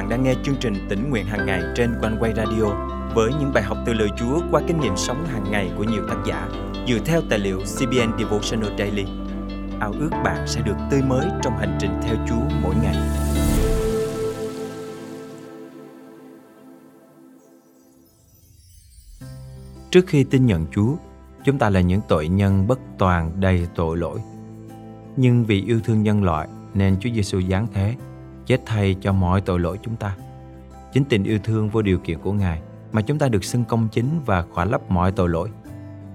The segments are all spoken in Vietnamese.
bạn đang nghe chương trình tỉnh nguyện hàng ngày trên quanh quay radio với những bài học từ lời Chúa qua kinh nghiệm sống hàng ngày của nhiều tác giả dựa theo tài liệu CBN Devotional Daily. Ao ước bạn sẽ được tươi mới trong hành trình theo Chúa mỗi ngày. Trước khi tin nhận Chúa, chúng ta là những tội nhân bất toàn đầy tội lỗi. Nhưng vì yêu thương nhân loại nên Chúa Giêsu giáng thế, chết thay cho mọi tội lỗi chúng ta. Chính tình yêu thương vô điều kiện của Ngài mà chúng ta được xưng công chính và khỏa lấp mọi tội lỗi.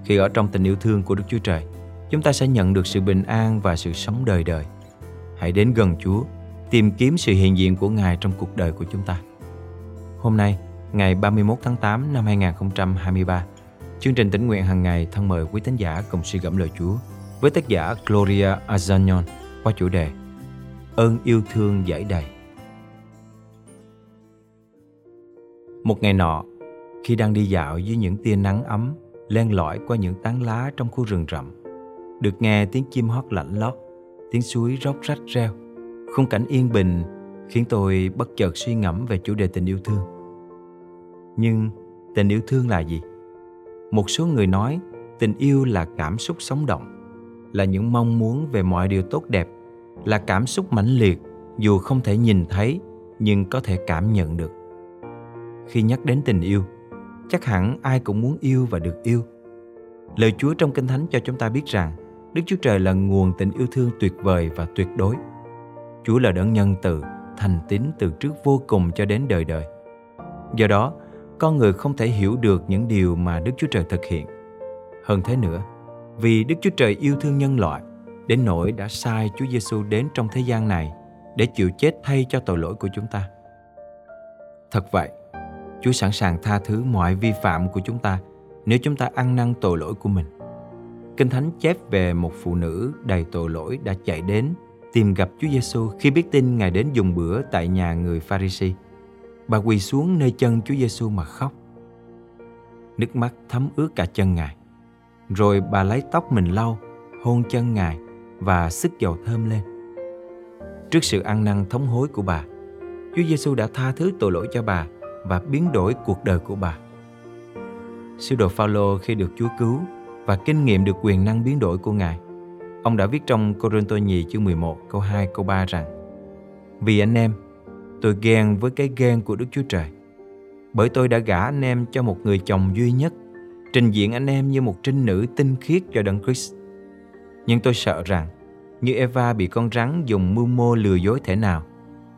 Khi ở trong tình yêu thương của Đức Chúa Trời, chúng ta sẽ nhận được sự bình an và sự sống đời đời. Hãy đến gần Chúa, tìm kiếm sự hiện diện của Ngài trong cuộc đời của chúng ta. Hôm nay, ngày 31 tháng 8 năm 2023, chương trình tỉnh nguyện hàng ngày thân mời quý tín giả cùng suy gẫm lời Chúa với tác giả Gloria Azanon qua chủ đề Ơn yêu thương giải đầy. Một ngày nọ, khi đang đi dạo dưới những tia nắng ấm len lỏi qua những tán lá trong khu rừng rậm được nghe tiếng chim hót lạnh lót tiếng suối róc rách reo. Khung cảnh yên bình khiến tôi bất chợt suy ngẫm về chủ đề tình yêu thương. Nhưng tình yêu thương là gì? Một số người nói tình yêu là cảm xúc sống động là những mong muốn về mọi điều tốt đẹp là cảm xúc mãnh liệt dù không thể nhìn thấy nhưng có thể cảm nhận được khi nhắc đến tình yêu chắc hẳn ai cũng muốn yêu và được yêu. Lời Chúa trong Kinh Thánh cho chúng ta biết rằng Đức Chúa Trời là nguồn tình yêu thương tuyệt vời và tuyệt đối. Chúa là đấng nhân từ, thành tín từ trước vô cùng cho đến đời đời. Do đó, con người không thể hiểu được những điều mà Đức Chúa Trời thực hiện. Hơn thế nữa, vì Đức Chúa Trời yêu thương nhân loại, đến nỗi đã sai Chúa Giêsu đến trong thế gian này để chịu chết thay cho tội lỗi của chúng ta. Thật vậy, Chúa sẵn sàng tha thứ mọi vi phạm của chúng ta nếu chúng ta ăn năn tội lỗi của mình. Kinh Thánh chép về một phụ nữ đầy tội lỗi đã chạy đến tìm gặp Chúa Giêsu khi biết tin Ngài đến dùng bữa tại nhà người Pharisee. Bà quỳ xuống nơi chân Chúa Giêsu mà khóc. Nước mắt thấm ướt cả chân Ngài. Rồi bà lấy tóc mình lau, hôn chân Ngài và sức dầu thơm lên. Trước sự ăn năn thống hối của bà, Chúa Giêsu đã tha thứ tội lỗi cho bà và biến đổi cuộc đời của bà. Sư đồ Phaolô khi được Chúa cứu và kinh nghiệm được quyền năng biến đổi của Ngài, ông đã viết trong Corinto nhì chương 11 câu 2 câu 3 rằng Vì anh em, tôi ghen với cái ghen của Đức Chúa Trời. Bởi tôi đã gả anh em cho một người chồng duy nhất, trình diện anh em như một trinh nữ tinh khiết cho Đấng Christ. Nhưng tôi sợ rằng, như Eva bị con rắn dùng mưu mô lừa dối thể nào,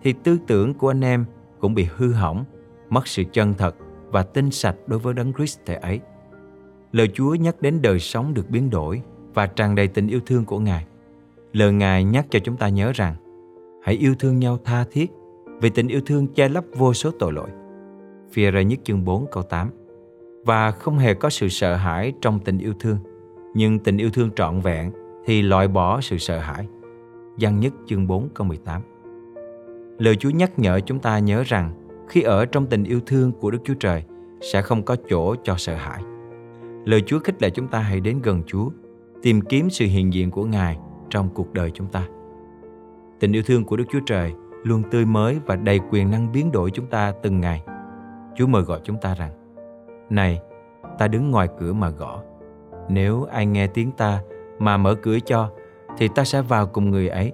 thì tư tưởng của anh em cũng bị hư hỏng mất sự chân thật và tinh sạch đối với đấng Christ thể ấy. Lời Chúa nhắc đến đời sống được biến đổi và tràn đầy tình yêu thương của Ngài. Lời Ngài nhắc cho chúng ta nhớ rằng hãy yêu thương nhau tha thiết vì tình yêu thương che lấp vô số tội lỗi. Phía ra nhất chương 4 câu 8 Và không hề có sự sợ hãi trong tình yêu thương Nhưng tình yêu thương trọn vẹn thì loại bỏ sự sợ hãi. Giăng nhất chương 4 câu 18 Lời Chúa nhắc nhở chúng ta nhớ rằng khi ở trong tình yêu thương của Đức Chúa Trời sẽ không có chỗ cho sợ hãi. Lời Chúa khích lệ chúng ta hãy đến gần Chúa, tìm kiếm sự hiện diện của Ngài trong cuộc đời chúng ta. Tình yêu thương của Đức Chúa Trời luôn tươi mới và đầy quyền năng biến đổi chúng ta từng ngày. Chúa mời gọi chúng ta rằng, Này, ta đứng ngoài cửa mà gõ. Nếu ai nghe tiếng ta mà mở cửa cho, thì ta sẽ vào cùng người ấy,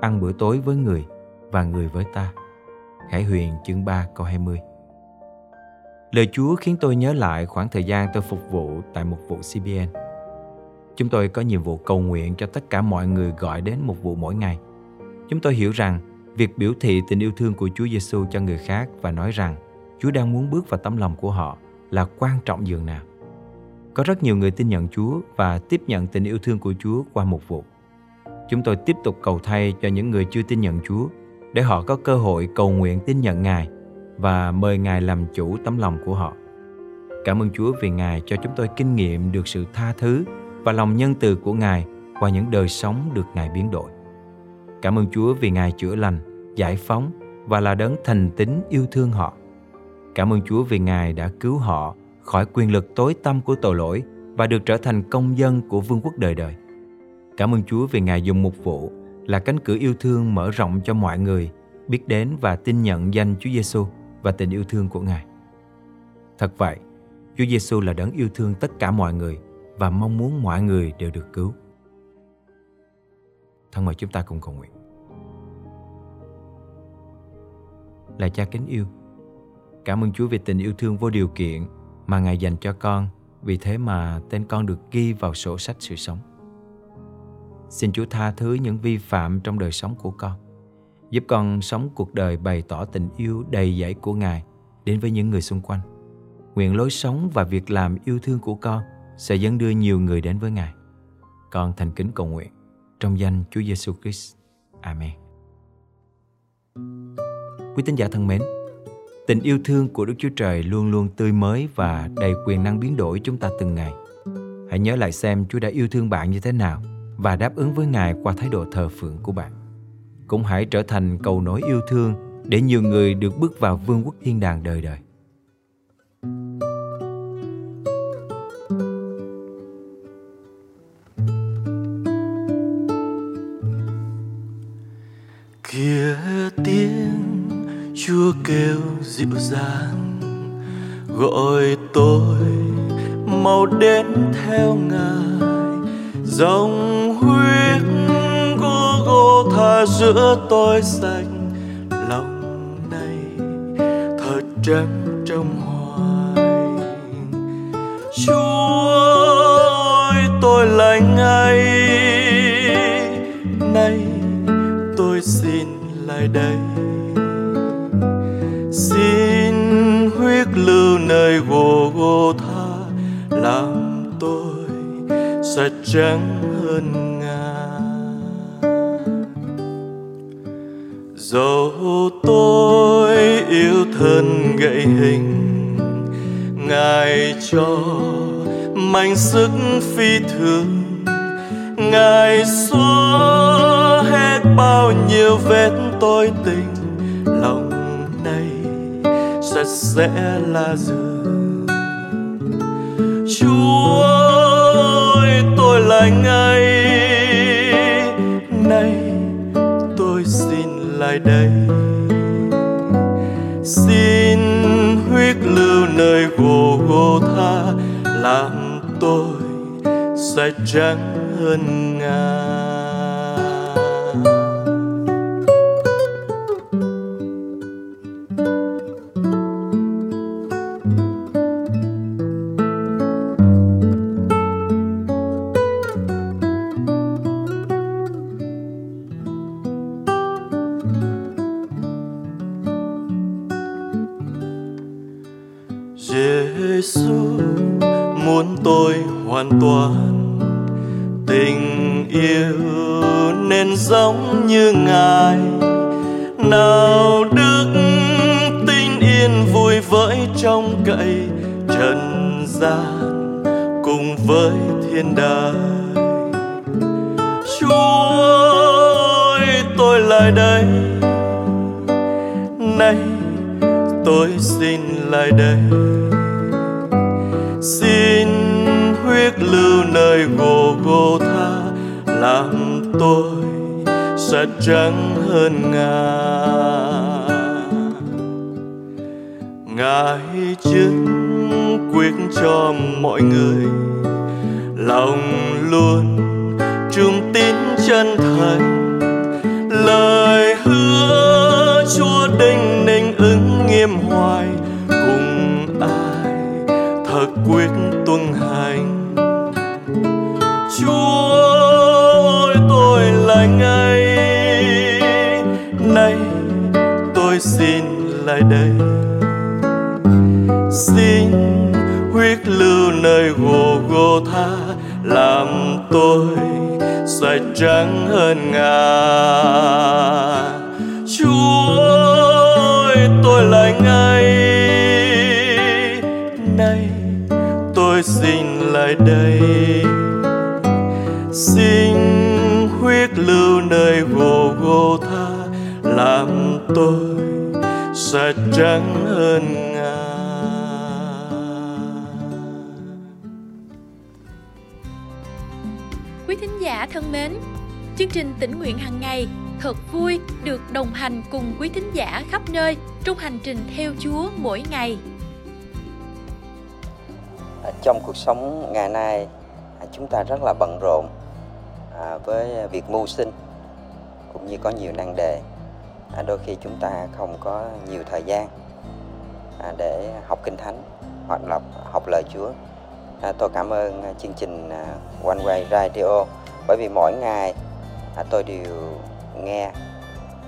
ăn bữa tối với người và người với ta. Khải Huyền chương 3 câu 20 Lời Chúa khiến tôi nhớ lại khoảng thời gian tôi phục vụ tại một vụ CBN. Chúng tôi có nhiệm vụ cầu nguyện cho tất cả mọi người gọi đến một vụ mỗi ngày. Chúng tôi hiểu rằng việc biểu thị tình yêu thương của Chúa Giêsu cho người khác và nói rằng Chúa đang muốn bước vào tấm lòng của họ là quan trọng dường nào. Có rất nhiều người tin nhận Chúa và tiếp nhận tình yêu thương của Chúa qua một vụ. Chúng tôi tiếp tục cầu thay cho những người chưa tin nhận Chúa để họ có cơ hội cầu nguyện tin nhận Ngài và mời Ngài làm chủ tấm lòng của họ. Cảm ơn Chúa vì Ngài cho chúng tôi kinh nghiệm được sự tha thứ và lòng nhân từ của Ngài qua những đời sống được Ngài biến đổi. Cảm ơn Chúa vì Ngài chữa lành, giải phóng và là đấng thành tín yêu thương họ. Cảm ơn Chúa vì Ngài đã cứu họ khỏi quyền lực tối tăm của tội lỗi và được trở thành công dân của vương quốc đời đời. Cảm ơn Chúa vì Ngài dùng một vụ là cánh cửa yêu thương mở rộng cho mọi người biết đến và tin nhận danh Chúa Giêsu và tình yêu thương của Ngài. Thật vậy, Chúa Giêsu là đấng yêu thương tất cả mọi người và mong muốn mọi người đều được cứu. Thân mời chúng ta cùng cầu nguyện. Là cha kính yêu, cảm ơn Chúa vì tình yêu thương vô điều kiện mà Ngài dành cho con, vì thế mà tên con được ghi vào sổ sách sự sống. Xin Chúa tha thứ những vi phạm trong đời sống của con, giúp con sống cuộc đời bày tỏ tình yêu đầy dẫy của Ngài đến với những người xung quanh. Nguyện lối sống và việc làm yêu thương của con sẽ dẫn đưa nhiều người đến với Ngài. Con thành kính cầu nguyện trong danh Chúa Giêsu Christ. Amen. Quý tín giả thân mến, tình yêu thương của Đức Chúa Trời luôn luôn tươi mới và đầy quyền năng biến đổi chúng ta từng ngày. Hãy nhớ lại xem Chúa đã yêu thương bạn như thế nào và đáp ứng với Ngài qua thái độ thờ phượng của bạn. Cũng hãy trở thành cầu nối yêu thương để nhiều người được bước vào vương quốc thiên đàng đời đời. kia tiếng chúa kêu dịu dàng, gọi tôi mau đến theo ngài. Dòng huyết của gô tha giữa tôi xanh lòng này thật trắng trong hoài. Chúa ơi, tôi lành ngay nay tôi xin lại đây. Lưu tha làm tôi sạch trắng hơn ngà. dẫu tôi yêu thân gậy hình, ngài cho mạnh sức phi thường ngài xóa hết bao nhiêu vết tôi tình sẽ là dường chúa ơi, tôi là ngay nay tôi xin lại đây. Xin huyết lưu nơi gồ gô tha, làm tôi sạch trắng hơn ngàn Giêsu muốn tôi hoàn toàn. Tình yêu nên giống như ngài. Nào đức tin yên vui với trong cậy trần gian cùng với thiên đàng. Chúa ơi, tôi lại đây. Nay tôi xin lại đây xin huyết lưu nơi gồ gô tha, làm tôi sạch trắng hơn ngà ngài chứng quyết cho mọi người, lòng luôn trung tín chân thành. Lời hứa chúa đinh ninh ứng nghiêm hoài quyết tuân hành. Chúa ơi, tôi là ngay nay tôi xin lại đây. Xin huyết lưu nơi gồ gô tha, làm tôi sạch trắng hơn ngà tôi sạch trắng hơn Quý thính giả thân mến, chương trình tỉnh nguyện hàng ngày Thật vui được đồng hành cùng quý thính giả khắp nơi trong hành trình theo Chúa mỗi ngày. Trong cuộc sống ngày nay, chúng ta rất là bận rộn à, với việc mưu sinh cũng như có nhiều nan đề. À, đôi khi chúng ta không có nhiều thời gian à, để học kinh thánh hoặc là học lời Chúa. À, tôi cảm ơn à, chương trình à, One Way Radio bởi vì mỗi ngày à, tôi đều nghe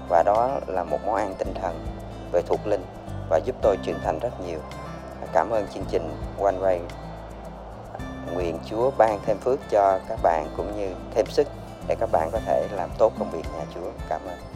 và đó là một món ăn tinh thần về thuộc linh và giúp tôi trưởng thành rất nhiều. Cảm ơn chương trình One Way nguyện Chúa ban thêm phước cho các bạn cũng như thêm sức để các bạn có thể làm tốt công việc nhà Chúa. Cảm ơn.